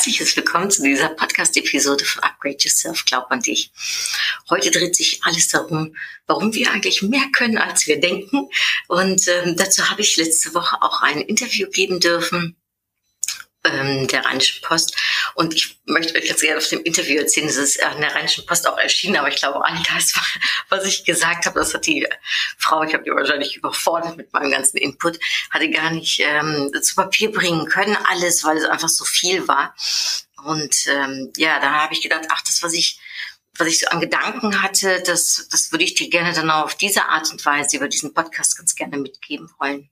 Herzliches Willkommen zu dieser Podcast-Episode von Upgrade Yourself, glaub an dich. Heute dreht sich alles darum, warum wir eigentlich mehr können, als wir denken. Und ähm, dazu habe ich letzte Woche auch ein Interview geben dürfen ähm, der Rheinischen Post. Und ich möchte euch jetzt gerne auf dem Interview erzählen, es ist an der Rheinischen Post auch erschienen, aber ich glaube, all das, was ich gesagt habe, das hat die Frau, ich habe die wahrscheinlich überfordert mit meinem ganzen Input, hatte gar nicht ähm, zu Papier bringen können, alles, weil es einfach so viel war. Und ähm, ja, da habe ich gedacht, ach, das, was ich was ich so an Gedanken hatte, das, das würde ich dir gerne dann auch auf diese Art und Weise über diesen Podcast ganz gerne mitgeben wollen.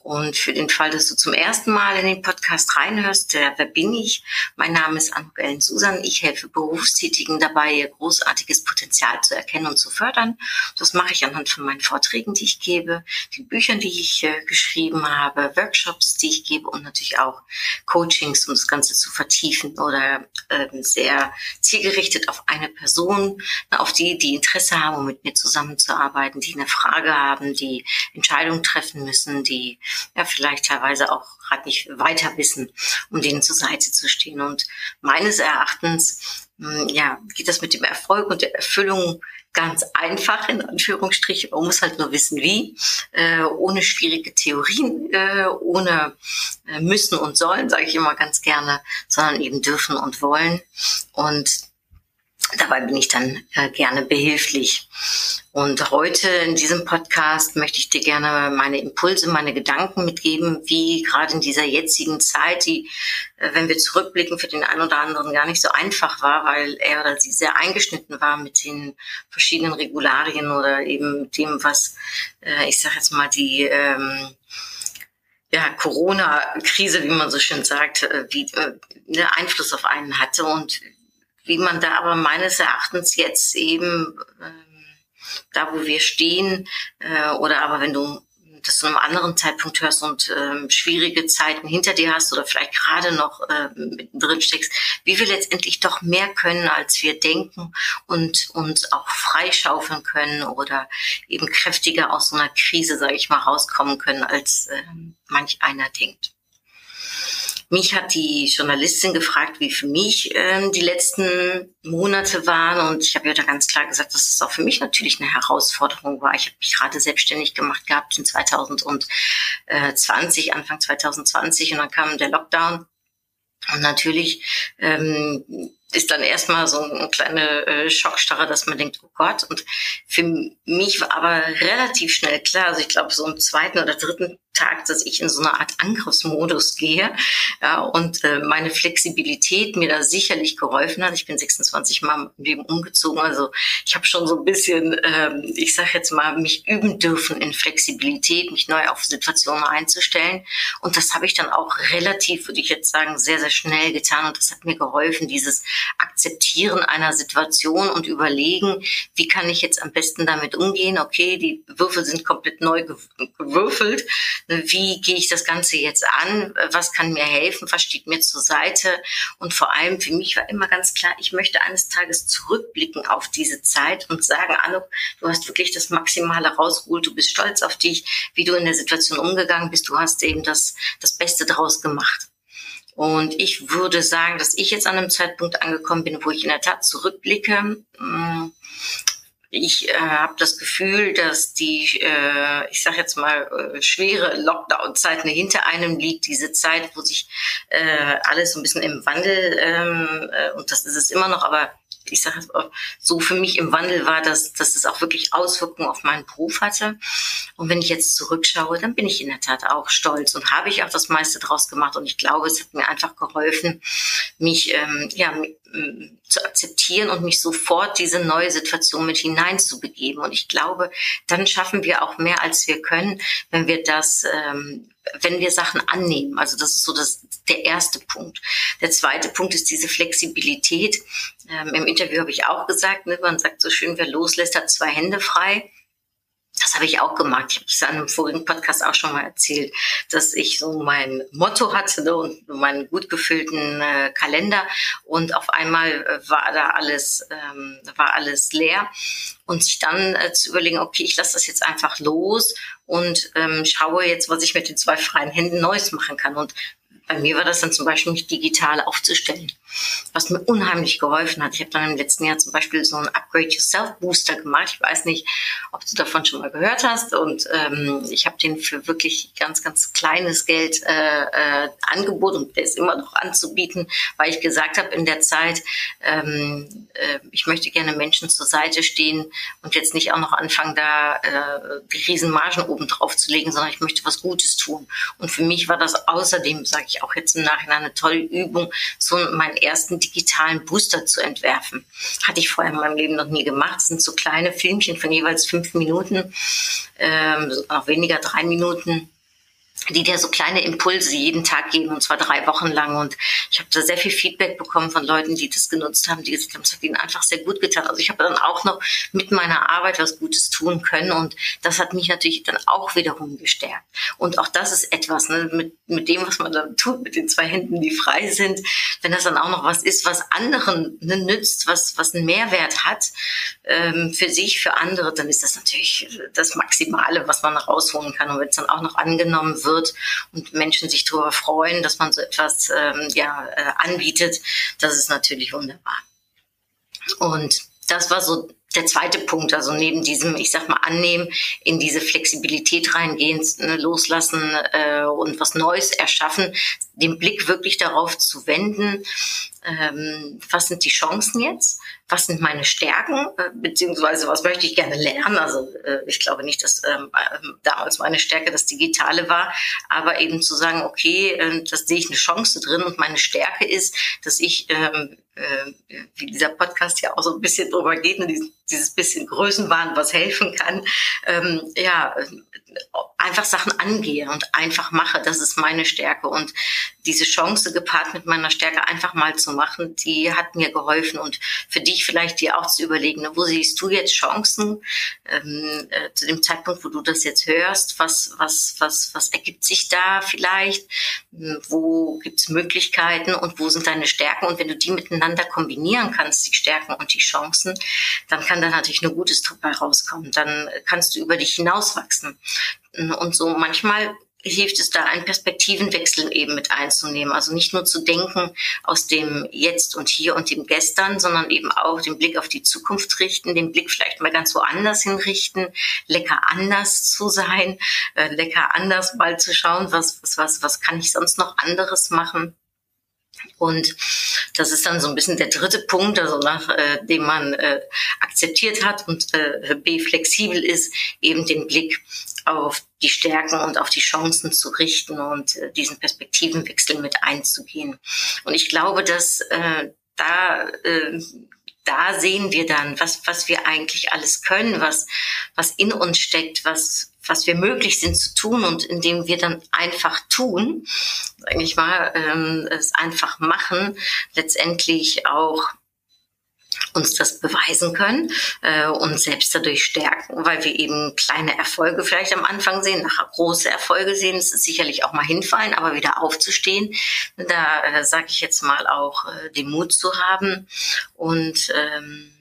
Und für den Fall, dass du zum ersten Mal in den Podcast reinhörst, äh, wer bin ich? Mein Name ist Anne Susan. Ich helfe Berufstätigen dabei, ihr großartiges Potenzial zu erkennen und zu fördern. Das mache ich anhand von meinen Vorträgen, die ich gebe, den Büchern, die ich äh, geschrieben habe, Workshops, die ich gebe und natürlich auch Coachings, um das Ganze zu vertiefen oder äh, sehr zielgerichtet auf eine Person, auf die, die Interesse haben, um mit mir zusammenzuarbeiten, die eine Frage haben, die Entscheidungen treffen müssen, die ja vielleicht teilweise auch gerade nicht weiter wissen, um denen zur Seite zu stehen. Und meines Erachtens hm, ja, geht das mit dem Erfolg und der Erfüllung ganz einfach, in Anführungsstrichen. Man muss halt nur wissen, wie, äh, ohne schwierige Theorien, äh, ohne äh, müssen und sollen, sage ich immer ganz gerne, sondern eben dürfen und wollen. Und dabei bin ich dann äh, gerne behilflich. Und heute in diesem Podcast möchte ich dir gerne meine Impulse, meine Gedanken mitgeben, wie gerade in dieser jetzigen Zeit, die, äh, wenn wir zurückblicken, für den einen oder anderen gar nicht so einfach war, weil er oder sie sehr eingeschnitten war mit den verschiedenen Regularien oder eben dem, was, äh, ich sage jetzt mal, die ähm, ja, Corona-Krise, wie man so schön sagt, äh, wie äh, Einfluss auf einen hatte und wie man da aber meines Erachtens jetzt eben ähm, da, wo wir stehen, äh, oder aber wenn du das zu einem anderen Zeitpunkt hörst und ähm, schwierige Zeiten hinter dir hast oder vielleicht gerade noch äh, mittendrin steckst, wie wir letztendlich doch mehr können, als wir denken und uns auch freischaufeln können oder eben kräftiger aus so einer Krise, sage ich mal, rauskommen können, als äh, manch einer denkt. Mich hat die Journalistin gefragt, wie für mich ähm, die letzten Monate waren. Und ich habe ihr da ganz klar gesagt, dass es auch für mich natürlich eine Herausforderung war. Ich habe mich gerade selbstständig gemacht gehabt in 2020, Anfang 2020. Und dann kam der Lockdown. Und natürlich ähm, ist dann erstmal so eine kleine äh, Schockstarre, dass man denkt, oh Gott. Und für mich war aber relativ schnell klar, also ich glaube so im zweiten oder dritten Tag, dass ich in so eine Art Angriffsmodus gehe ja, und äh, meine Flexibilität mir da sicherlich geholfen hat. Ich bin 26 Mal im Leben umgezogen, also ich habe schon so ein bisschen, ähm, ich sage jetzt mal, mich üben dürfen in Flexibilität, mich neu auf Situationen einzustellen und das habe ich dann auch relativ, würde ich jetzt sagen, sehr, sehr schnell getan und das hat mir geholfen, dieses Akzeptieren einer Situation und überlegen, wie kann ich jetzt am besten damit umgehen. Okay, die Würfel sind komplett neu gewürfelt wie gehe ich das Ganze jetzt an, was kann mir helfen, was steht mir zur Seite. Und vor allem für mich war immer ganz klar, ich möchte eines Tages zurückblicken auf diese Zeit und sagen, Anno, du hast wirklich das Maximale rausgeholt, du bist stolz auf dich, wie du in der Situation umgegangen bist, du hast eben das, das Beste draus gemacht. Und ich würde sagen, dass ich jetzt an einem Zeitpunkt angekommen bin, wo ich in der Tat zurückblicke. Ich äh, habe das Gefühl, dass die, äh, ich sage jetzt mal, äh, schwere Lockdown-Zeit hinter einem liegt. Diese Zeit, wo sich äh, alles so ein bisschen im Wandel, ähm, äh, und das ist es immer noch, aber ich sage so für mich im Wandel war, dass, dass es auch wirklich Auswirkungen auf meinen Beruf hatte. Und wenn ich jetzt zurückschaue, dann bin ich in der Tat auch stolz und habe ich auch das meiste draus gemacht. Und ich glaube, es hat mir einfach geholfen, mich ähm, ja zu akzeptieren und mich sofort diese neue Situation mit hineinzubegeben. Und ich glaube, dann schaffen wir auch mehr, als wir können, wenn wir das, ähm, wenn wir Sachen annehmen. Also das ist so das, der erste Punkt. Der zweite Punkt ist diese Flexibilität. Ähm, Im Interview habe ich auch gesagt, ne, man sagt so schön, wer loslässt, hat zwei Hände frei. Das habe ich auch gemacht. Ich habe es an einem vorigen Podcast auch schon mal erzählt, dass ich so mein Motto hatte ne, und meinen gut gefüllten äh, Kalender und auf einmal äh, war da alles ähm, war alles leer und sich dann äh, zu überlegen, okay, ich lasse das jetzt einfach los und ähm, schaue jetzt, was ich mit den zwei freien Händen Neues machen kann. Und bei mir war das dann zum Beispiel mich digital aufzustellen, was mir unheimlich geholfen hat. Ich habe dann im letzten Jahr zum Beispiel so einen Upgrade Yourself Booster gemacht. Ich weiß nicht, ob du davon schon mal gehört hast. Und ähm, ich habe den für wirklich ganz, ganz kleines Geld äh, äh, angeboten und der ist immer noch anzubieten, weil ich gesagt habe in der Zeit, ähm, äh, ich möchte gerne Menschen zur Seite stehen und jetzt nicht auch noch anfangen, da äh, die Riesenmargen oben drauf zu legen, sondern ich möchte was Gutes tun. Und für mich war das außerdem, sage ich auch jetzt im Nachhinein eine tolle Übung, so meinen ersten digitalen Booster zu entwerfen. Hatte ich vorher in meinem Leben noch nie gemacht. Das sind so kleine Filmchen von jeweils fünf Minuten, ähm, noch weniger drei Minuten die dir so kleine Impulse jeden Tag geben und zwar drei Wochen lang. Und ich habe da sehr viel Feedback bekommen von Leuten, die das genutzt haben, die gesagt haben, es hat ihnen einfach sehr gut getan. Also ich habe dann auch noch mit meiner Arbeit was Gutes tun können und das hat mich natürlich dann auch wiederum gestärkt. Und auch das ist etwas, ne, mit, mit dem, was man dann tut, mit den zwei Händen, die frei sind, wenn das dann auch noch was ist, was anderen ne, nützt, was, was einen Mehrwert hat ähm, für sich, für andere, dann ist das natürlich das Maximale, was man rausholen kann. Und wenn es dann auch noch angenommen wird, wird und Menschen sich darüber freuen, dass man so etwas ähm, ja, äh, anbietet, das ist natürlich wunderbar. Und das war so der zweite Punkt, also neben diesem, ich sag mal, annehmen, in diese Flexibilität reingehen, ne, loslassen äh, und was Neues erschaffen, den Blick wirklich darauf zu wenden, ähm, was sind die Chancen jetzt, was sind meine Stärken, äh, beziehungsweise was möchte ich gerne lernen. Also äh, ich glaube nicht, dass ähm, äh, damals meine Stärke das Digitale war, aber eben zu sagen, okay, äh, das sehe ich eine Chance drin und meine Stärke ist, dass ich, ähm, äh, wie dieser Podcast ja auch so ein bisschen drüber geht, dieses, dieses bisschen Größenwahn, was helfen kann, ähm, ja, einfach Sachen angehe und einfach mache. Das ist meine Stärke. Und diese Chance gepaart mit meiner Stärke einfach mal zu machen, die hat mir geholfen. Und für dich vielleicht dir auch zu überlegen, ne, wo siehst du jetzt Chancen ähm, äh, zu dem Zeitpunkt, wo du das jetzt hörst? Was, was, was, was ergibt sich da vielleicht? Hm, wo gibt's Möglichkeiten und wo sind deine Stärken? Und wenn du die miteinander kombinieren kannst, die Stärken und die Chancen, dann kann da natürlich nur Gutes dabei rauskommen. Dann kannst du über dich hinauswachsen. Und so manchmal hilft es da, einen Perspektivenwechsel eben mit einzunehmen. Also nicht nur zu denken aus dem Jetzt und Hier und dem Gestern, sondern eben auch den Blick auf die Zukunft richten, den Blick vielleicht mal ganz woanders hinrichten, lecker anders zu sein, äh, lecker anders mal zu schauen, was, was, was, was kann ich sonst noch anderes machen. Und das ist dann so ein bisschen der dritte Punkt, also nachdem äh, man äh, akzeptiert hat und äh, B flexibel ist, eben den Blick auf die Stärken und auf die Chancen zu richten und äh, diesen Perspektivenwechsel mit einzugehen. Und ich glaube, dass äh, da äh, da sehen wir dann, was, was wir eigentlich alles können, was, was in uns steckt, was, was wir möglich sind zu tun und indem wir dann einfach tun, eigentlich mal, ähm, es einfach machen, letztendlich auch uns das beweisen können, äh, uns selbst dadurch stärken, weil wir eben kleine Erfolge vielleicht am Anfang sehen, nachher große Erfolge sehen. Es ist sicherlich auch mal hinfallen, aber wieder aufzustehen. Da äh, sage ich jetzt mal auch, äh, den Mut zu haben und ähm,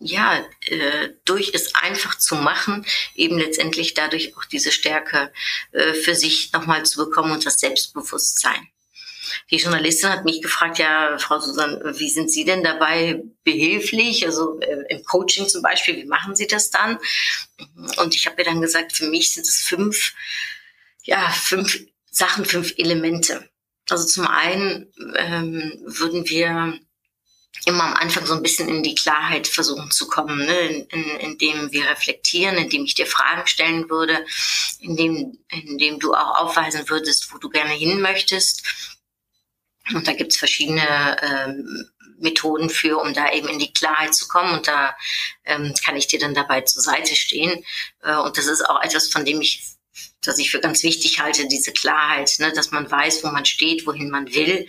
ja, äh, durch es einfach zu machen, eben letztendlich dadurch auch diese Stärke äh, für sich nochmal zu bekommen und das Selbstbewusstsein. Die Journalistin hat mich gefragt, ja, Frau Susan, wie sind Sie denn dabei behilflich? Also äh, im Coaching zum Beispiel, wie machen Sie das dann? Und ich habe ihr dann gesagt, für mich sind es fünf, ja, fünf Sachen, fünf Elemente. Also zum einen ähm, würden wir immer am Anfang so ein bisschen in die Klarheit versuchen zu kommen, ne? in, in, indem wir reflektieren, indem ich dir Fragen stellen würde, indem, indem du auch aufweisen würdest, wo du gerne hin möchtest Und da gibt's verschiedene ähm, Methoden für, um da eben in die Klarheit zu kommen. Und da ähm, kann ich dir dann dabei zur Seite stehen. Äh, und das ist auch etwas, von dem ich, das ich für ganz wichtig halte, diese Klarheit, ne, dass man weiß, wo man steht, wohin man will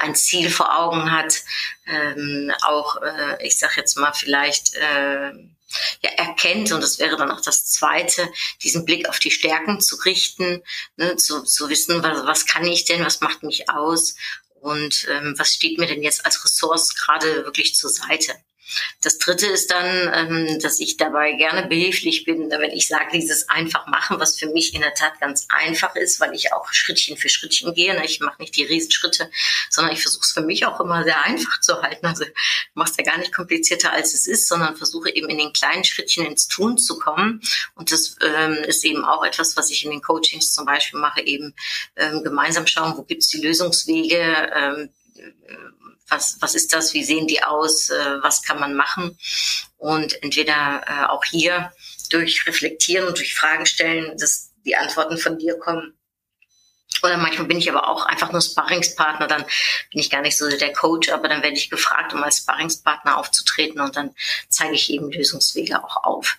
ein Ziel vor Augen hat, ähm, auch, äh, ich sage jetzt mal vielleicht, äh, ja, erkennt, und das wäre dann auch das Zweite, diesen Blick auf die Stärken zu richten, ne, zu, zu wissen, was, was kann ich denn, was macht mich aus und ähm, was steht mir denn jetzt als Ressource gerade wirklich zur Seite. Das dritte ist dann, ähm, dass ich dabei gerne behilflich bin, wenn ich sage, dieses einfach machen, was für mich in der Tat ganz einfach ist, weil ich auch Schrittchen für Schrittchen gehe. Ne? Ich mache nicht die Riesenschritte, sondern ich versuche es für mich auch immer sehr einfach zu halten. Also ich mache es ja gar nicht komplizierter, als es ist, sondern versuche eben in den kleinen Schrittchen ins Tun zu kommen. Und das ähm, ist eben auch etwas, was ich in den Coachings zum Beispiel mache, eben ähm, gemeinsam schauen, wo gibt es die Lösungswege, was, was ist das, wie sehen die aus, äh, was kann man machen. Und entweder äh, auch hier durch Reflektieren und durch Fragen stellen, dass die Antworten von dir kommen. Oder manchmal bin ich aber auch einfach nur Sparringspartner, dann bin ich gar nicht so der Coach, aber dann werde ich gefragt, um als Sparringspartner aufzutreten und dann zeige ich eben Lösungswege auch auf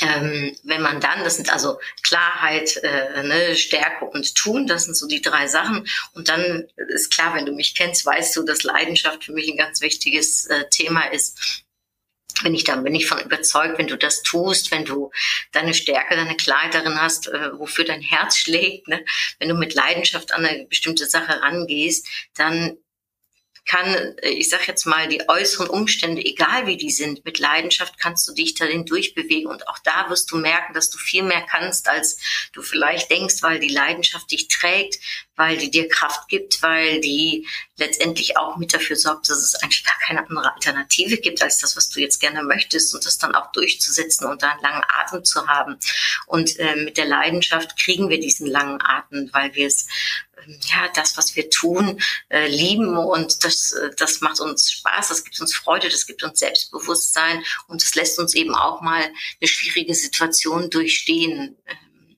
ähm, wenn man dann, das sind also Klarheit, äh, ne, Stärke und Tun, das sind so die drei Sachen. Und dann ist klar, wenn du mich kennst, weißt du, dass Leidenschaft für mich ein ganz wichtiges äh, Thema ist. Wenn ich dann bin ich von überzeugt, wenn du das tust, wenn du deine Stärke, deine Klarheit darin hast, äh, wofür dein Herz schlägt, ne? wenn du mit Leidenschaft an eine bestimmte Sache rangehst, dann kann, äh, ich sag jetzt mal, die äußeren Umstände, egal wie die sind, mit Leidenschaft kannst du dich darin durchbewegen und auch da wirst du merken, dass du viel mehr kannst, als du vielleicht denkst, weil die Leidenschaft dich trägt, weil die dir Kraft gibt, weil die letztendlich auch mit dafür sorgt, dass es eigentlich gar keine andere Alternative gibt als das, was du jetzt gerne möchtest und das dann auch durchzusetzen und da einen langen Atem zu haben. Und äh, mit der Leidenschaft kriegen wir diesen langen Atem, weil wir es ja, das, was wir tun, äh, lieben und das, äh, das macht uns Spaß, das gibt uns Freude, das gibt uns Selbstbewusstsein und das lässt uns eben auch mal eine schwierige Situation durchstehen. Ähm,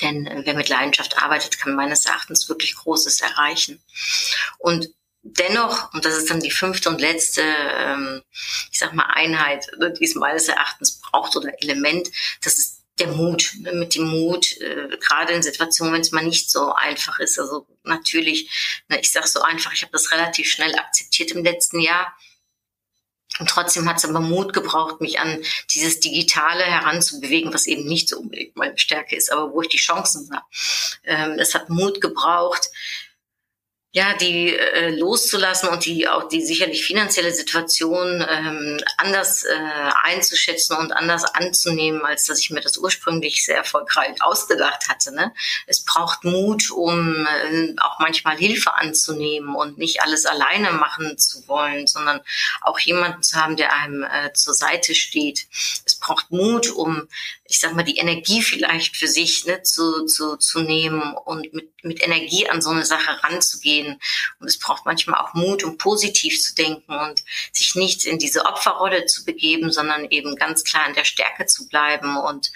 denn äh, wer mit Leidenschaft arbeitet, kann meines Erachtens wirklich Großes erreichen. Und dennoch, und das ist dann die fünfte und letzte, ähm, ich sag mal, Einheit, ne, die es meines Erachtens braucht oder Element, das ist der Mut, mit dem Mut, äh, gerade in Situationen, wenn es mal nicht so einfach ist. Also natürlich, ne, ich sage so einfach, ich habe das relativ schnell akzeptiert im letzten Jahr. Und trotzdem hat es aber Mut gebraucht, mich an dieses Digitale heranzubewegen, was eben nicht so unbedingt meine Stärke ist, aber wo ich die Chancen sah. Ähm, es hat Mut gebraucht, ja, die äh, loszulassen und die auch die sicherlich finanzielle Situation ähm, anders äh, einzuschätzen und anders anzunehmen, als dass ich mir das ursprünglich sehr erfolgreich ausgedacht hatte. Ne? Es braucht Mut, um äh, auch manchmal Hilfe anzunehmen und nicht alles alleine machen zu wollen, sondern auch jemanden zu haben, der einem äh, zur Seite steht. Es braucht Mut, um ich sag mal, die Energie vielleicht für sich ne, zu, zu, zu nehmen und mit, mit Energie an so eine Sache ranzugehen. Und es braucht manchmal auch Mut, um positiv zu denken und sich nicht in diese Opferrolle zu begeben, sondern eben ganz klar in der Stärke zu bleiben und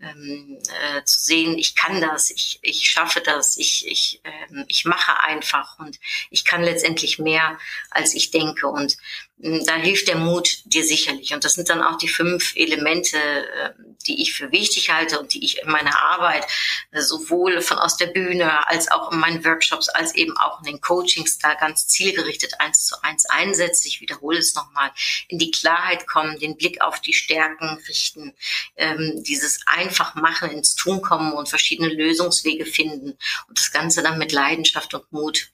ähm, äh, zu sehen, ich kann das, ich, ich schaffe das, ich, ich, ähm, ich mache einfach und ich kann letztendlich mehr, als ich denke. Und ähm, da hilft der Mut dir sicherlich. Und das sind dann auch die fünf Elemente, äh, die ich für wichtig halte und die ich in meiner Arbeit äh, sowohl von aus der Bühne als auch in meinen Workshops als eben auch in den Coachings da ganz zielgerichtet eins zu eins einsetze. Ich wiederhole es nochmal. In die Klarheit kommen, den Blick auf die Stärken richten, ähm, dieses einfach machen, ins Tun kommen und verschiedene Lösungswege finden und das Ganze dann mit Leidenschaft und Mut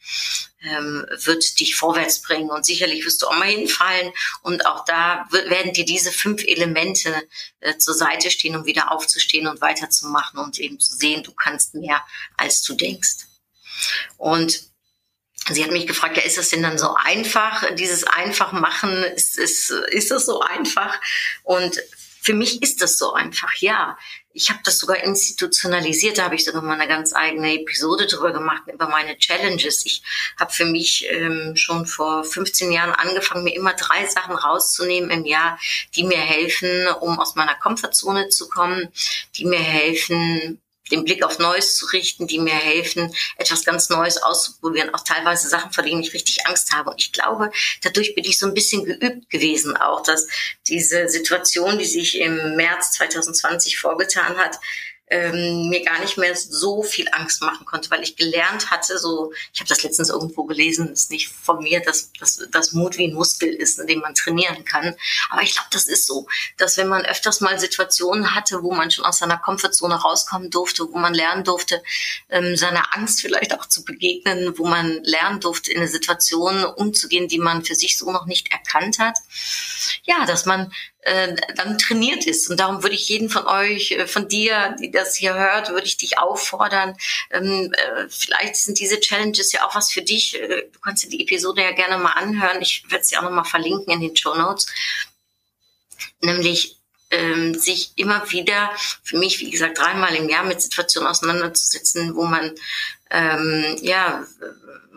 ähm, wird dich vorwärts bringen und sicherlich wirst du auch mal hinfallen und auch da werden dir diese fünf Elemente äh, zur Seite stehen, um wieder aufzustehen und weiterzumachen und eben zu sehen, du kannst mehr, als du denkst. Und Sie hat mich gefragt, ja, ist das denn dann so einfach, dieses einfach machen, ist, ist, ist das so einfach? Und für mich ist das so einfach, ja ich habe das sogar institutionalisiert, da habe ich sogar mal eine ganz eigene Episode drüber gemacht, über meine Challenges. Ich habe für mich ähm, schon vor 15 Jahren angefangen, mir immer drei Sachen rauszunehmen im Jahr, die mir helfen, um aus meiner Komfortzone zu kommen, die mir helfen, den Blick auf Neues zu richten, die mir helfen, etwas ganz Neues auszuprobieren, auch teilweise Sachen, vor denen ich richtig Angst habe. Und ich glaube, dadurch bin ich so ein bisschen geübt gewesen auch, dass diese Situation, die sich im März 2020 vorgetan hat, ähm, mir gar nicht mehr so viel Angst machen konnte, weil ich gelernt hatte, so, ich habe das letztens irgendwo gelesen, ist nicht von mir, dass, dass, dass Mut wie ein Muskel ist, den man trainieren kann. Aber ich glaube, das ist so, dass wenn man öfters mal Situationen hatte, wo man schon aus seiner Komfortzone rauskommen durfte, wo man lernen durfte, ähm, seiner Angst vielleicht auch zu begegnen, wo man lernen durfte, in eine Situation umzugehen, die man für sich so noch nicht erkannt hat, ja, dass man äh, dann trainiert ist. Und darum würde ich jeden von euch, äh, von dir, die das hier hört, würde ich dich auffordern. Ähm, äh, vielleicht sind diese Challenges ja auch was für dich. Äh, du kannst dir die Episode ja gerne mal anhören. Ich werde sie auch nochmal verlinken in den Show Notes. Nämlich ähm, sich immer wieder, für mich, wie gesagt, dreimal im Jahr mit Situationen auseinanderzusetzen, wo man ähm, ja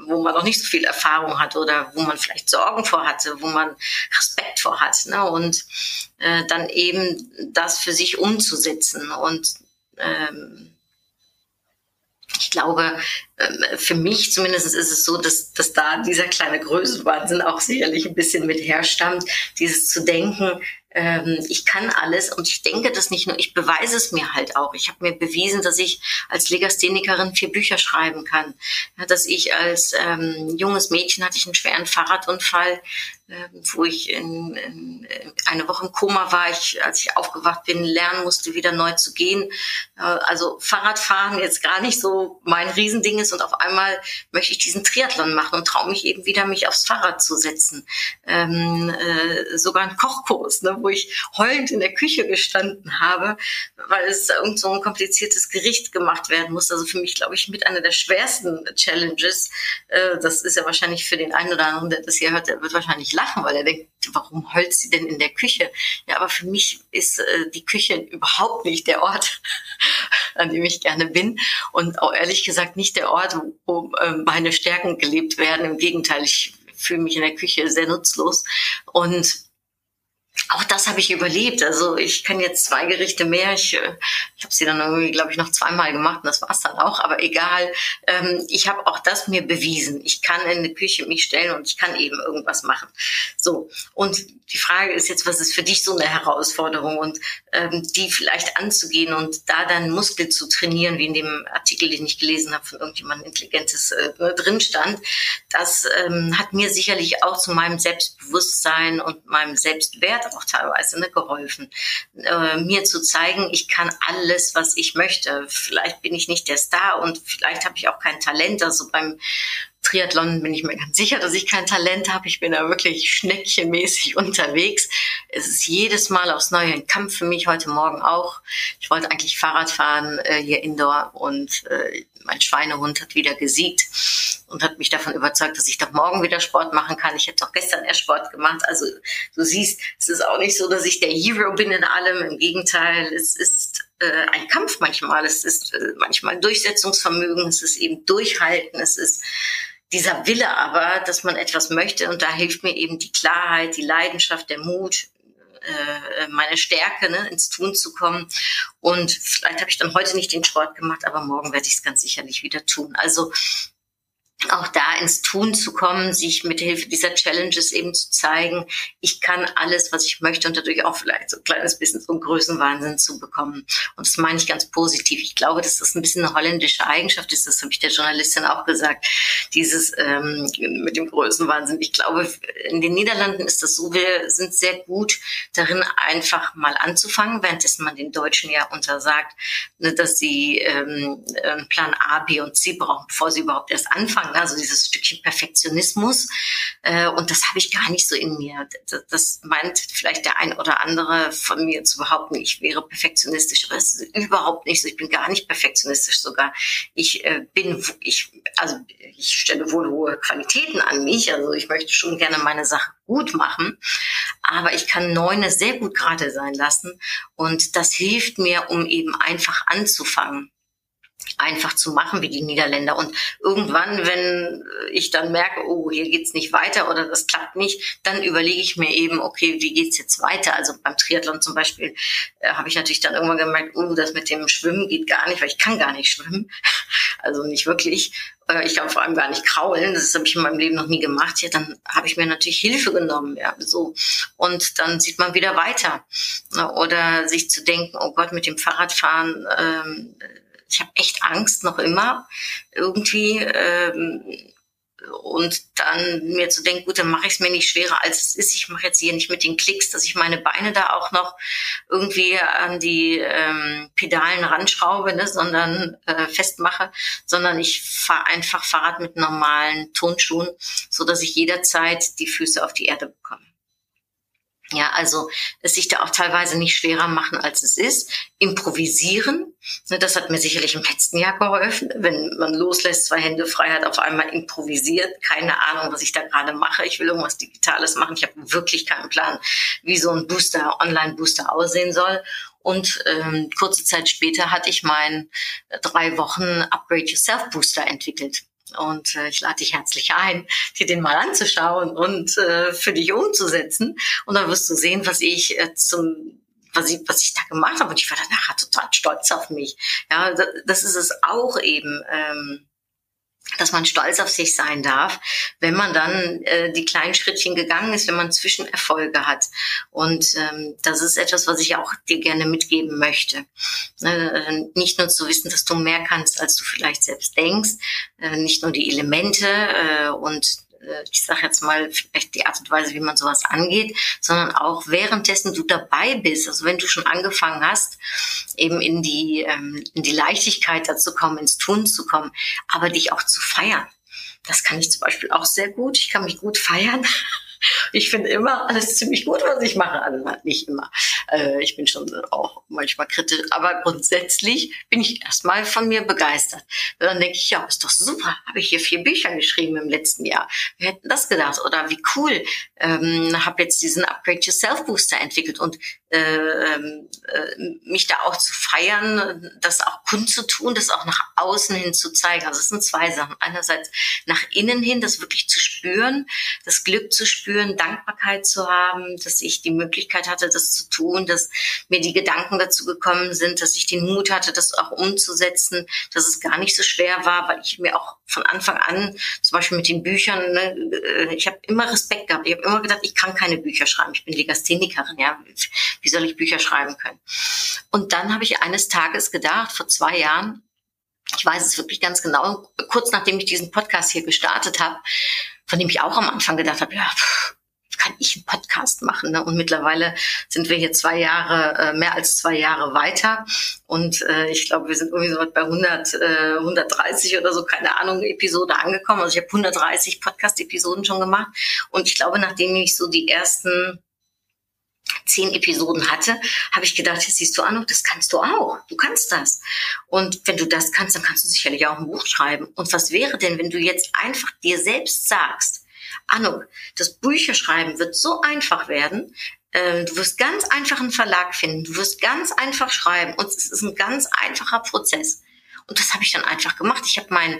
wo man noch nicht so viel Erfahrung hat oder wo man vielleicht Sorgen vor hatte, wo man Respekt vor hat. Ne? Und äh, dann eben das für sich umzusetzen. Und ähm, ich glaube, ähm, für mich zumindest ist es so, dass, dass da dieser kleine Größenwahnsinn auch sicherlich ein bisschen mit herstammt, dieses zu denken, ähm, ich kann alles und ich denke das nicht nur, ich beweise es mir halt auch. Ich habe mir bewiesen, dass ich als Legasthenikerin vier Bücher schreiben kann. Dass ich als ähm, junges Mädchen hatte ich einen schweren Fahrradunfall, wo ich in, in, eine Woche im Koma war, ich, als ich aufgewacht bin, lernen musste, wieder neu zu gehen. Äh, also Fahrradfahren jetzt gar nicht so mein Riesending ist und auf einmal möchte ich diesen Triathlon machen und traue mich eben wieder, mich aufs Fahrrad zu setzen. Ähm, äh, sogar ein Kochkurs, ne, wo ich heulend in der Küche gestanden habe, weil es irgend so ein kompliziertes Gericht gemacht werden muss. Also für mich, glaube ich, mit einer der schwersten Challenges. Äh, das ist ja wahrscheinlich für den einen oder anderen, der das hier hört, der wird wahrscheinlich lachen, weil er denkt, warum heult sie denn in der Küche? Ja, aber für mich ist äh, die Küche überhaupt nicht der Ort, an dem ich gerne bin und auch ehrlich gesagt nicht der Ort, wo äh, meine Stärken gelebt werden. Im Gegenteil, ich fühle mich in der Küche sehr nutzlos und auch das habe ich überlebt. Also ich kann jetzt zwei Gerichte mehr. Ich, äh, ich habe sie dann irgendwie, glaube ich, noch zweimal gemacht und das war's dann auch. Aber egal, ähm, ich habe auch das mir bewiesen. Ich kann in die Küche mich stellen und ich kann eben irgendwas machen. So, und die Frage ist jetzt, was ist für dich so eine Herausforderung und ähm, die vielleicht anzugehen und da dann Muskel zu trainieren, wie in dem Artikel, den ich gelesen habe von irgendjemandem Intelligentes äh, drin stand. Das ähm, hat mir sicherlich auch zu meinem Selbstbewusstsein und meinem Selbstwert auch teilweise ne, geholfen, äh, mir zu zeigen, ich kann alles, was ich möchte. Vielleicht bin ich nicht der Star und vielleicht habe ich auch kein Talent. Also beim Triathlon bin ich mir ganz sicher, dass ich kein Talent habe. Ich bin da wirklich schneckchenmäßig unterwegs. Es ist jedes Mal aufs Neue ein Kampf für mich, heute Morgen auch. Ich wollte eigentlich Fahrrad fahren äh, hier indoor und äh, mein Schweinehund hat wieder gesiegt und hat mich davon überzeugt, dass ich doch morgen wieder Sport machen kann. Ich hätte doch gestern erst Sport gemacht. Also du siehst, es ist auch nicht so, dass ich der Hero bin in allem. Im Gegenteil, es ist äh, ein Kampf manchmal. Es ist äh, manchmal Durchsetzungsvermögen, es ist eben Durchhalten, es ist dieser Wille aber, dass man etwas möchte und da hilft mir eben die Klarheit, die Leidenschaft, der Mut, äh, meine Stärke, ne, ins Tun zu kommen. Und vielleicht habe ich dann heute nicht den Sport gemacht, aber morgen werde ich es ganz sicherlich wieder tun. Also auch da ins Tun zu kommen, sich mit Hilfe dieser Challenges eben zu zeigen, ich kann alles, was ich möchte und dadurch auch vielleicht so ein kleines bisschen so einen Größenwahnsinn zu bekommen. Und das meine ich ganz positiv. Ich glaube, dass das ein bisschen eine holländische Eigenschaft ist, das habe ich der Journalistin auch gesagt, dieses ähm, mit dem Größenwahnsinn. Ich glaube, in den Niederlanden ist das so, wir sind sehr gut darin, einfach mal anzufangen, währenddessen man den Deutschen ja untersagt, ne, dass sie ähm, Plan A, B und C brauchen, bevor sie überhaupt erst anfangen sagen, also dieses Stückchen Perfektionismus. Äh, und das habe ich gar nicht so in mir. Das, das meint vielleicht der ein oder andere von mir zu behaupten, ich wäre perfektionistisch, aber es ist überhaupt nicht so. Ich bin gar nicht perfektionistisch sogar. Ich äh, bin, ich, also ich stelle wohl hohe Qualitäten an mich. Also ich möchte schon gerne meine Sache gut machen, aber ich kann Neune sehr gut gerade sein lassen und das hilft mir, um eben einfach anzufangen. Einfach zu machen wie die Niederländer. Und irgendwann, wenn ich dann merke, oh, hier geht's nicht weiter oder das klappt nicht, dann überlege ich mir eben, okay, wie geht's jetzt weiter? Also beim Triathlon zum Beispiel äh, habe ich natürlich dann irgendwann gemerkt, oh, das mit dem Schwimmen geht gar nicht, weil ich kann gar nicht schwimmen. Also nicht wirklich. Äh, ich kann vor allem gar nicht kraulen. Das habe ich in meinem Leben noch nie gemacht. Ja, dann habe ich mir natürlich Hilfe genommen. Ja, so. Und dann sieht man wieder weiter. Oder sich zu denken, oh Gott, mit dem Fahrradfahren, ähm, ich habe echt Angst noch immer irgendwie. Ähm, und dann mir zu denken, gut, dann mache ich es mir nicht schwerer, als es ist. Ich mache jetzt hier nicht mit den Klicks, dass ich meine Beine da auch noch irgendwie an die ähm, Pedalen ranschraube, ne, sondern äh, festmache, sondern ich fahre einfach Fahrrad mit normalen Tonschuhen, so dass ich jederzeit die Füße auf die Erde bekomme. Ja, also es sich da auch teilweise nicht schwerer machen, als es ist. Improvisieren, ne, das hat mir sicherlich im letzten Jahr geholfen. Wenn man loslässt, zwei Hände frei hat, auf einmal improvisiert, keine Ahnung, was ich da gerade mache. Ich will irgendwas Digitales machen. Ich habe wirklich keinen Plan, wie so ein Booster, Online-Booster aussehen soll. Und ähm, kurze Zeit später hatte ich meinen drei Wochen Upgrade Yourself Booster entwickelt. Und äh, ich lade dich herzlich ein, dir den mal anzuschauen und äh, für dich umzusetzen. Und dann wirst du sehen, was ich äh, zum was ich, was ich da gemacht habe. Und ich war danach total stolz auf mich. Ja, das, das ist es auch eben. Ähm, dass man stolz auf sich sein darf, wenn man dann äh, die kleinen Schrittchen gegangen ist, wenn man Zwischenerfolge hat. Und ähm, das ist etwas, was ich auch dir gerne mitgeben möchte. Äh, nicht nur zu wissen, dass du mehr kannst, als du vielleicht selbst denkst, äh, nicht nur die Elemente äh, und ich sage jetzt mal, vielleicht die Art und Weise, wie man sowas angeht, sondern auch währenddessen du dabei bist, also wenn du schon angefangen hast, eben in die, ähm, in die Leichtigkeit dazu kommen, ins Tun zu kommen, aber dich auch zu feiern. Das kann ich zum Beispiel auch sehr gut. Ich kann mich gut feiern. Ich finde immer alles ziemlich gut, was ich mache. Also nicht immer. Äh, ich bin schon auch manchmal kritisch, aber grundsätzlich bin ich erstmal von mir begeistert. Dann denke ich, ja, ist doch super. Habe ich hier vier Bücher geschrieben im letzten Jahr. Wer hätte das gedacht? Oder wie cool. Ähm, habe jetzt diesen Upgrade Yourself Booster entwickelt und äh, äh, mich da auch zu feiern, das auch kundzutun, das auch nach außen hin zu zeigen. Also es sind zwei Sachen. Einerseits nach innen hin, das wirklich zu spüren, das Glück zu spüren, Dankbarkeit zu haben, dass ich die Möglichkeit hatte, das zu tun, dass mir die Gedanken dazu gekommen sind, dass ich den Mut hatte, das auch umzusetzen, dass es gar nicht so schwer war, weil ich mir auch von Anfang an, zum Beispiel mit den Büchern, ne, äh, ich habe immer Respekt gehabt. Ich habe immer gedacht, ich kann keine Bücher schreiben. Ich bin Legasthenikerin, ja wie soll ich Bücher schreiben können? Und dann habe ich eines Tages gedacht, vor zwei Jahren, ich weiß es wirklich ganz genau, kurz nachdem ich diesen Podcast hier gestartet habe, von dem ich auch am Anfang gedacht habe, ja, kann ich einen Podcast machen? Ne? Und mittlerweile sind wir hier zwei Jahre, äh, mehr als zwei Jahre weiter. Und äh, ich glaube, wir sind irgendwie so bei 100, äh, 130 oder so, keine Ahnung, Episode angekommen. Also ich habe 130 Podcast-Episoden schon gemacht. Und ich glaube, nachdem ich so die ersten zehn Episoden hatte, habe ich gedacht, jetzt siehst du an, das kannst du auch. Du kannst das. Und wenn du das kannst, dann kannst du sicherlich auch ein Buch schreiben. Und was wäre denn, wenn du jetzt einfach dir selbst sagst, Anno, das Bücherschreiben wird so einfach werden, ähm, Du wirst ganz einfach einen Verlag finden. Du wirst ganz einfach schreiben. Und es ist ein ganz einfacher Prozess. Und das habe ich dann einfach gemacht. Ich habe mein,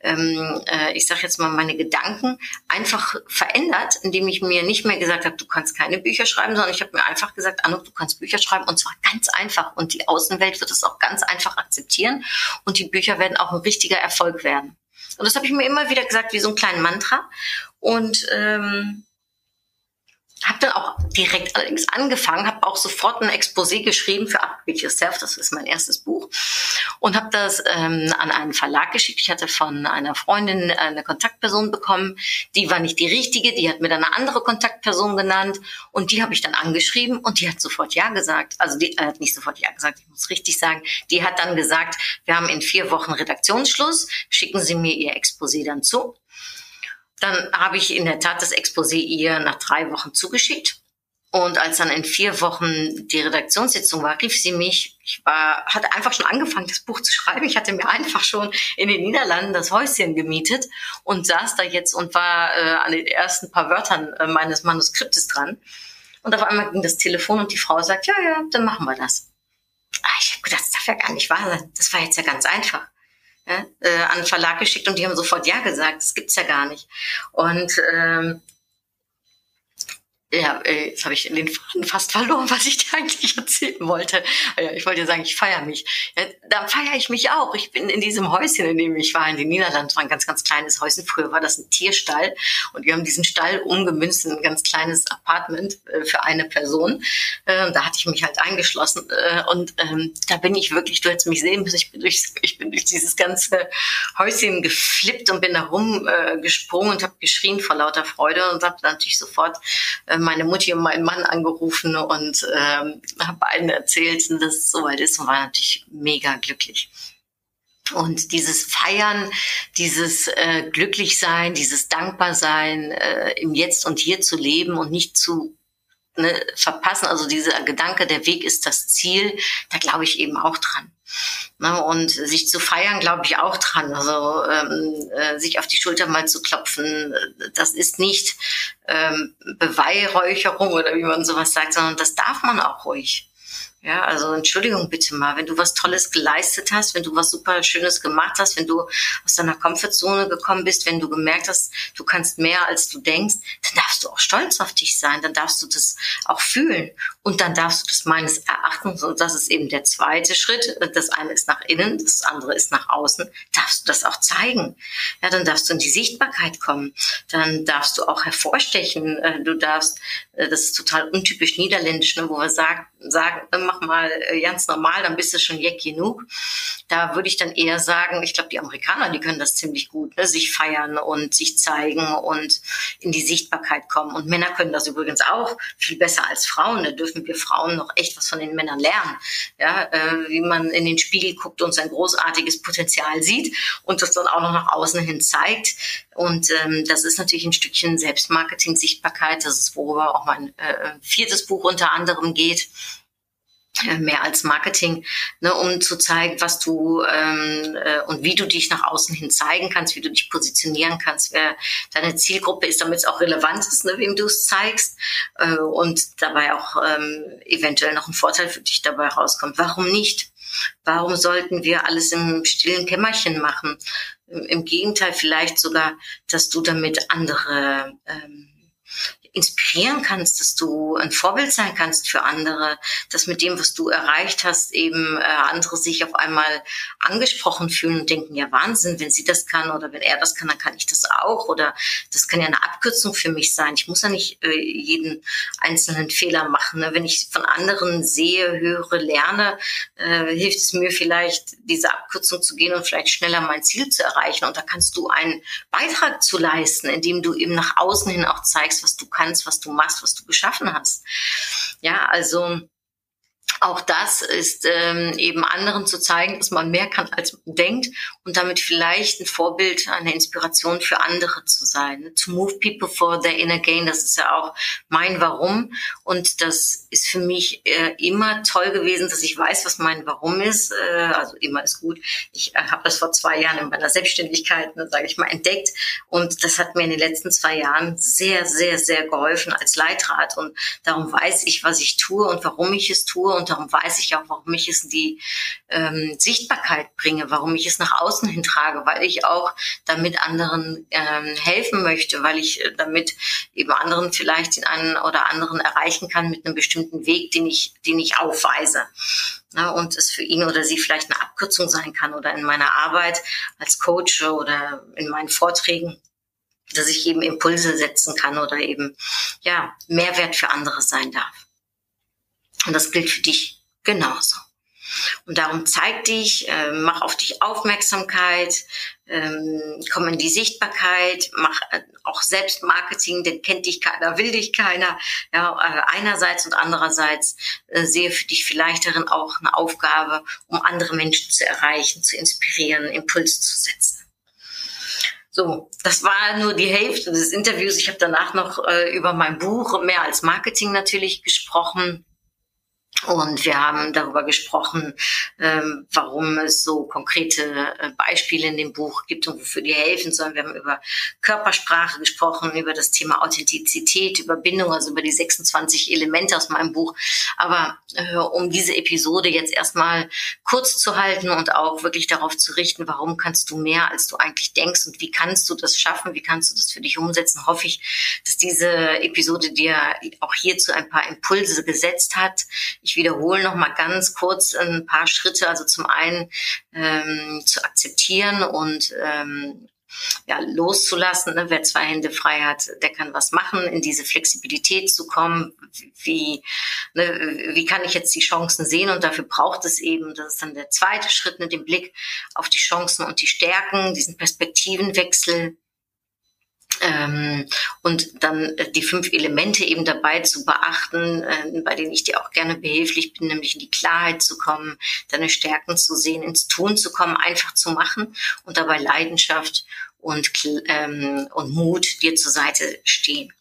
ähm, äh, ich sage jetzt mal, meine Gedanken einfach verändert, indem ich mir nicht mehr gesagt habe, du kannst keine Bücher schreiben, sondern ich habe mir einfach gesagt, Anno, du kannst Bücher schreiben und zwar ganz einfach. Und die Außenwelt wird es auch ganz einfach akzeptieren und die Bücher werden auch ein richtiger Erfolg werden. Und das habe ich mir immer wieder gesagt, wie so ein kleinen Mantra. Und ähm, habe dann auch direkt allerdings angefangen, habe auch sofort ein Exposé geschrieben für Upgrade Yourself, das ist mein erstes Buch, und habe das ähm, an einen Verlag geschickt. Ich hatte von einer Freundin eine Kontaktperson bekommen, die war nicht die richtige, die hat mir dann eine andere Kontaktperson genannt und die habe ich dann angeschrieben und die hat sofort Ja gesagt. Also die äh, hat nicht sofort Ja gesagt, ich muss richtig sagen. Die hat dann gesagt, wir haben in vier Wochen Redaktionsschluss, schicken Sie mir Ihr Exposé dann zu. Dann habe ich in der Tat das Exposé ihr nach drei Wochen zugeschickt. Und als dann in vier Wochen die Redaktionssitzung war, rief sie mich. Ich war, hatte einfach schon angefangen, das Buch zu schreiben. Ich hatte mir einfach schon in den Niederlanden das Häuschen gemietet und saß da jetzt und war äh, an den ersten paar Wörtern äh, meines Manuskriptes dran. Und auf einmal ging das Telefon und die Frau sagt, ja, ja, dann machen wir das. ah, ich habe gedacht, das darf ja gar nicht wahr sein. Das war jetzt ja ganz einfach. Ja, äh, an den Verlag geschickt und die haben sofort Ja gesagt. Das gibt's ja gar nicht. Und ähm, ja, äh, jetzt habe ich den Faden fast verloren, was ich dir eigentlich erzählen wollte. Ich wollte sagen, ich feiere mich. Ja, da feiere ich mich auch. Ich bin in diesem Häuschen, in dem ich war, in den Niederlanden, war ein ganz, ganz kleines Häuschen. Früher war das ein Tierstall und wir haben diesen Stall umgemünzt in ein ganz kleines Apartment äh, für eine Person. Äh, da hatte ich mich halt eingeschlossen äh, und ähm, da bin ich wirklich, du hättest mich sehen müssen, ich bin durch, ich bin durch dieses ganze Häuschen geflippt und bin da rumgesprungen und habe geschrien vor lauter Freude und habe natürlich sofort ähm, meine Mutti und meinen Mann angerufen und ähm, habe beiden erzählt, dass es soweit ist und war natürlich mega glücklich. Und dieses Feiern, dieses äh, Glücklichsein, dieses Dankbarsein, äh, im Jetzt und Hier zu leben und nicht zu ne, verpassen, also dieser Gedanke, der Weg ist das Ziel, da glaube ich eben auch dran. Ne, und sich zu feiern, glaube ich auch dran. Also ähm, äh, sich auf die Schulter mal zu klopfen, das ist nicht ähm, Beweihräucherung oder wie man sowas sagt, sondern das darf man auch ruhig. Ja, also Entschuldigung bitte mal, wenn du was Tolles geleistet hast, wenn du was super Schönes gemacht hast, wenn du aus deiner Komfortzone gekommen bist, wenn du gemerkt hast, du kannst mehr als du denkst, dann darfst du auch stolz auf dich sein, dann darfst du das auch fühlen und dann darfst du das meines Erachtens, und das ist eben der zweite Schritt, das eine ist nach innen, das andere ist nach außen, darfst du das auch zeigen. Ja, dann darfst du in die Sichtbarkeit kommen, dann darfst du auch hervorstechen, äh, du darfst, äh, das ist total untypisch niederländisch, ne, wo wir sagen, sagen, mach mal äh, ganz normal, dann bist du schon jeck genug. Da würde ich dann eher sagen, ich glaube, die Amerikaner, die können das ziemlich gut, ne? sich feiern und sich zeigen und in die Sichtbarkeit kommen. Und Männer können das übrigens auch viel besser als Frauen. Da dürfen wir Frauen noch echt was von den Männern lernen. Ja, äh, wie man in den Spiegel guckt und sein großartiges Potenzial sieht und das dann auch noch nach außen hin zeigt. Und ähm, das ist natürlich ein Stückchen Selbstmarketing, Sichtbarkeit. Das ist, worüber auch mein äh, viertes Buch unter anderem geht. Äh, mehr als Marketing, ne, um zu zeigen, was du ähm, äh, und wie du dich nach außen hin zeigen kannst, wie du dich positionieren kannst, wer deine Zielgruppe ist, damit es auch relevant ist, ne, wem du es zeigst äh, und dabei auch ähm, eventuell noch ein Vorteil für dich dabei rauskommt. Warum nicht? Warum sollten wir alles im stillen Kämmerchen machen? Im Gegenteil, vielleicht sogar, dass du damit andere ähm, inspirieren kannst, dass du ein Vorbild sein kannst für andere, dass mit dem, was du erreicht hast, eben äh, andere sich auf einmal angesprochen fühlen und denken, ja Wahnsinn, wenn sie das kann oder wenn er das kann, dann kann ich das auch oder das kann ja eine Abkürzung für mich sein. Ich muss ja nicht äh, jeden einzelnen Fehler machen. Ne? Wenn ich von anderen sehe, höre, lerne, äh, hilft es mir vielleicht, diese Abkürzung zu gehen und vielleicht schneller mein Ziel zu erreichen. Und da kannst du einen Beitrag zu leisten, indem du eben nach außen hin auch zeigst, was du kannst kannst, was du machst, was du geschaffen hast. Ja, also auch das ist ähm, eben anderen zu zeigen, dass man mehr kann, als man denkt und damit vielleicht ein Vorbild, eine Inspiration für andere zu sein. To move people for their inner gain, das ist ja auch mein Warum und das ist für mich äh, immer toll gewesen, dass ich weiß, was mein Warum ist. Äh, also immer ist gut. Ich äh, habe das vor zwei Jahren in meiner Selbstständigkeit, ne, sage ich mal, entdeckt und das hat mir in den letzten zwei Jahren sehr, sehr, sehr geholfen als Leitrat und darum weiß ich, was ich tue und warum ich es tue und darum weiß ich auch, warum ich es in die ähm, Sichtbarkeit bringe, warum ich es nach außen hin trage, weil ich auch damit anderen ähm, helfen möchte, weil ich äh, damit eben anderen vielleicht den einen oder anderen erreichen kann mit einem bestimmten Weg, den ich, den ich aufweise. Ja, und es für ihn oder sie vielleicht eine Abkürzung sein kann oder in meiner Arbeit als Coach oder in meinen Vorträgen dass ich eben Impulse setzen kann oder eben ja Mehrwert für andere sein darf. Und das gilt für dich genauso. Und darum zeig dich, äh, mach auf dich Aufmerksamkeit, ähm, komm in die Sichtbarkeit, mach äh, auch Selbstmarketing, denn kennt dich keiner, will dich keiner. Ja, äh, einerseits und andererseits äh, sehe für dich vielleicht darin auch eine Aufgabe, um andere Menschen zu erreichen, zu inspirieren, Impuls zu setzen. So, das war nur die Hälfte des Interviews. Ich habe danach noch äh, über mein Buch mehr als Marketing natürlich gesprochen Und wir haben darüber gesprochen, ähm, warum es so konkrete äh, Beispiele in dem Buch gibt und wofür die helfen sollen. Wir haben über Körpersprache gesprochen, über das Thema Authentizität, über Bindung, also über die 26 Elemente aus meinem Buch. Aber äh, um diese Episode jetzt erstmal kurz zu halten und auch wirklich darauf zu richten, warum kannst du mehr, als du eigentlich denkst und wie kannst du das schaffen, wie kannst du das für dich umsetzen, hoffe ich, dass diese Episode dir auch hierzu ein paar Impulse gesetzt hat. Ich ich wiederhole noch mal ganz kurz ein paar Schritte. Also zum einen ähm, zu akzeptieren und ähm, ja, loszulassen. Ne? Wer zwei Hände frei hat, der kann was machen, in diese Flexibilität zu kommen. Wie, ne, wie kann ich jetzt die Chancen sehen? Und dafür braucht es eben, das ist dann der zweite Schritt, ne, den Blick auf die Chancen und die Stärken, diesen Perspektivenwechsel ähm, und dann äh, die fünf Elemente eben dabei zu beachten, äh, bei denen ich dir auch gerne behilflich bin, nämlich in die Klarheit zu kommen, deine Stärken zu sehen, ins Tun zu kommen, einfach zu machen und dabei Leidenschaft und, ähm, und Mut dir zur Seite stehen.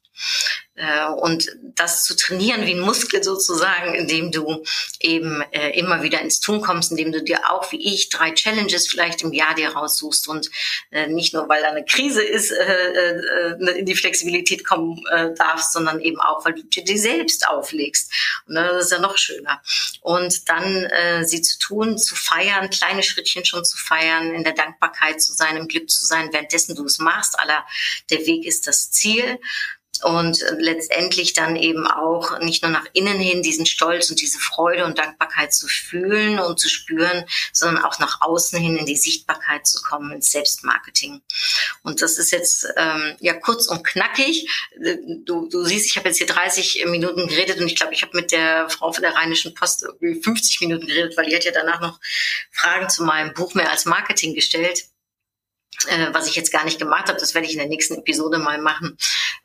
Äh, und das zu trainieren wie ein Muskel sozusagen, indem du eben äh, immer wieder ins Tun kommst, indem du dir auch wie ich drei Challenges vielleicht im Jahr dir raussuchst und äh, nicht nur, weil da eine Krise ist, in die Flexibilität kommen darfst, sondern eben auch, weil du dir selbst auflegst. Und das ist ja noch schöner. Und dann sie zu tun, zu feiern, kleine Schrittchen schon zu feiern, in der Dankbarkeit zu sein, im Glück zu sein, währenddessen du es machst. Aller, der Weg ist das Ziel und letztendlich dann eben auch nicht nur nach innen hin diesen Stolz und diese Freude und Dankbarkeit zu fühlen und zu spüren, sondern auch nach außen hin in die Sichtbarkeit zu kommen, ins Selbstmarketing. Und das ist jetzt ähm, ja kurz und knackig. Du, du siehst, ich habe jetzt hier 30 Minuten geredet und ich glaube, ich habe mit der Frau von der Rheinischen Post irgendwie 50 Minuten geredet, weil die hat ja danach noch Fragen zu meinem Buch mehr als Marketing gestellt äh, was ich jetzt gar nicht gemacht habe. Das werde ich in der nächsten Episode mal machen.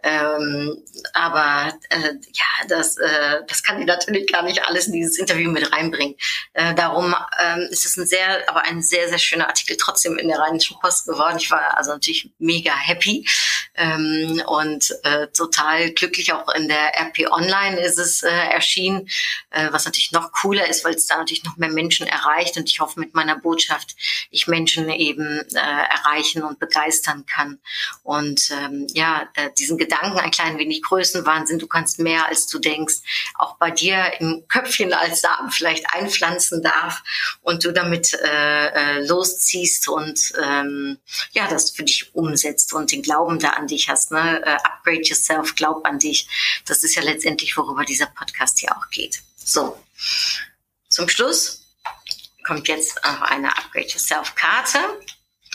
Ähm, aber äh, ja, das, äh, das kann ich natürlich gar nicht alles in dieses Interview mit reinbringen. Äh, darum ähm, ist es ein sehr, aber ein sehr, sehr schöner Artikel trotzdem in der Rheinischen Post geworden. Ich war also natürlich mega happy ähm, und äh, total glücklich. Auch in der RP Online ist es äh, erschienen, äh, was natürlich noch cooler ist, weil es da natürlich noch mehr Menschen erreicht. Und ich hoffe, mit meiner Botschaft ich Menschen eben äh, erreichen und begeistern kann. Und ähm, ja, äh, diesen Gedanken ein klein wenig Größenwahnsinn, du kannst mehr als du denkst, auch bei dir im Köpfchen als Samen vielleicht einpflanzen darf und du damit äh, äh, losziehst und ähm, ja, das für dich umsetzt und den Glauben da an dich hast. Ne? Uh, upgrade yourself, glaub an dich. Das ist ja letztendlich, worüber dieser Podcast hier auch geht. So, zum Schluss kommt jetzt noch eine Upgrade Yourself Karte.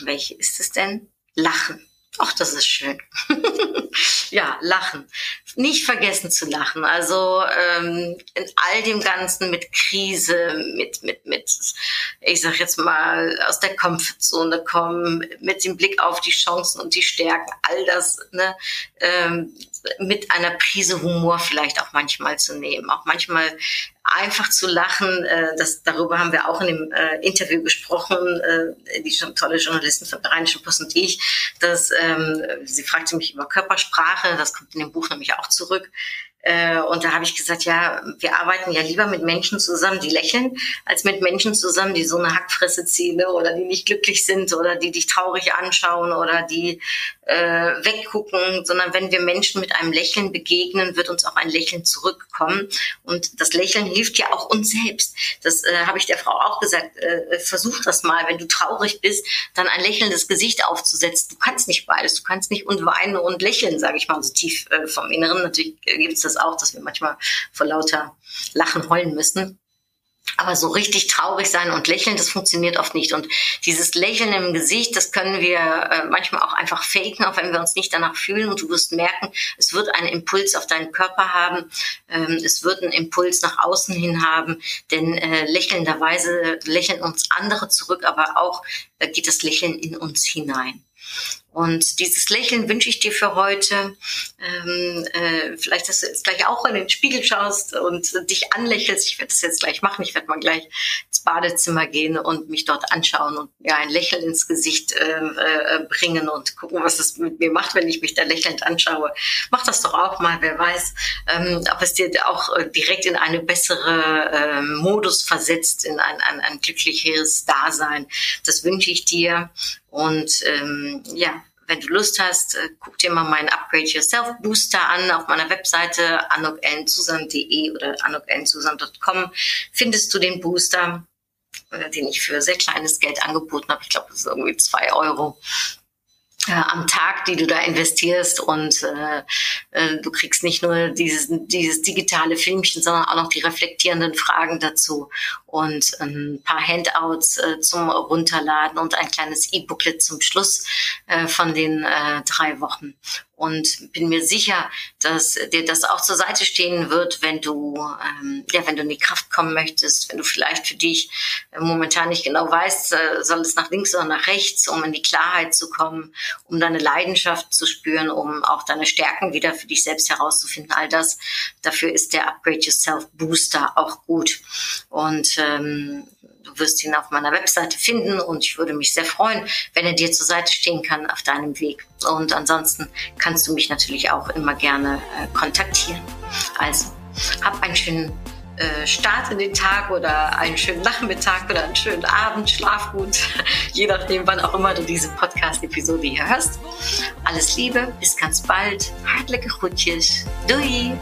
Welche ist es denn? Lachen. Ach, das ist schön. ja, lachen. Nicht vergessen zu lachen. Also ähm, in all dem Ganzen mit Krise, mit, mit, mit, ich sag jetzt mal, aus der Komfortzone kommen, mit dem Blick auf die Chancen und die Stärken, all das, ne, ähm, mit einer Prise Humor vielleicht auch manchmal zu nehmen. Auch manchmal einfach zu lachen. Äh, das, darüber haben wir auch in dem äh, Interview gesprochen, äh, die schon tolle Journalistin von der Rheinischen Post und ich. Dass, ähm, sie fragte mich über Körpersprache, das kommt in dem Buch nämlich auch zurück. Äh, und da habe ich gesagt, ja, wir arbeiten ja lieber mit Menschen zusammen, die lächeln, als mit Menschen zusammen, die so eine Hackfresse ziehen ne? oder die nicht glücklich sind oder die dich traurig anschauen oder die äh, weggucken, sondern wenn wir Menschen mit einem Lächeln begegnen, wird uns auch ein Lächeln zurückkommen. Und das Lächeln hilft ja auch uns selbst. Das äh, habe ich der Frau auch gesagt. Äh, versuch das mal, wenn du traurig bist, dann ein lächelndes Gesicht aufzusetzen. Du kannst nicht beides. Du kannst nicht und weinen und lächeln, sage ich mal so tief äh, vom Inneren. Natürlich gibt es das auch, dass wir manchmal vor lauter Lachen heulen müssen. Aber so richtig traurig sein und lächeln, das funktioniert oft nicht. Und dieses Lächeln im Gesicht, das können wir äh, manchmal auch einfach faken, auch wenn wir uns nicht danach fühlen. Und du wirst merken, es wird einen Impuls auf deinen Körper haben. Ähm, es wird einen Impuls nach außen hin haben. Denn äh, lächelnderweise lächeln uns andere zurück, aber auch äh, geht das Lächeln in uns hinein. Und dieses Lächeln wünsche ich dir für heute. Ähm, äh, vielleicht, dass du jetzt gleich auch in den Spiegel schaust und dich anlächelst. Ich werde das jetzt gleich machen. Ich werde mal gleich ins Badezimmer gehen und mich dort anschauen und ja ein Lächeln ins Gesicht äh, äh, bringen und gucken, was das mit mir macht, wenn ich mich da lächelnd anschaue. Mach das doch auch mal. Wer weiß, ähm, ob es dir auch äh, direkt in eine bessere äh, Modus versetzt, in ein, ein, ein glücklicheres Dasein. Das wünsche ich dir. Und ähm, ja, wenn du Lust hast, äh, guck dir mal meinen Upgrade Yourself Booster an auf meiner Webseite anokensusan.de oder anokensusan.com findest du den Booster, äh, den ich für sehr kleines Geld angeboten habe. Ich glaube, das ist irgendwie zwei Euro äh, am Tag, die du da investierst und äh, äh, du kriegst nicht nur dieses, dieses digitale Filmchen, sondern auch noch die reflektierenden Fragen dazu und ein paar Handouts äh, zum Runterladen und ein kleines E-Booklet zum Schluss äh, von den äh, drei Wochen und bin mir sicher, dass dir das auch zur Seite stehen wird, wenn du, ähm, ja, wenn du in die Kraft kommen möchtest, wenn du vielleicht für dich momentan nicht genau weißt, äh, soll es nach links oder nach rechts, um in die Klarheit zu kommen, um deine Leidenschaft zu spüren, um auch deine Stärken wieder für dich selbst herauszufinden. All das, dafür ist der Upgrade Yourself Booster auch gut. Und ähm, Du wirst ihn auf meiner Webseite finden und ich würde mich sehr freuen, wenn er dir zur Seite stehen kann auf deinem Weg. Und ansonsten kannst du mich natürlich auch immer gerne äh, kontaktieren. Also, hab einen schönen äh, Start in den Tag oder einen schönen Nachmittag oder einen schönen Abend, schlaf gut, je nachdem, wann auch immer du diese Podcast-Episode hier hörst. Alles Liebe, bis ganz bald. Hartelijke groetjes. Doei!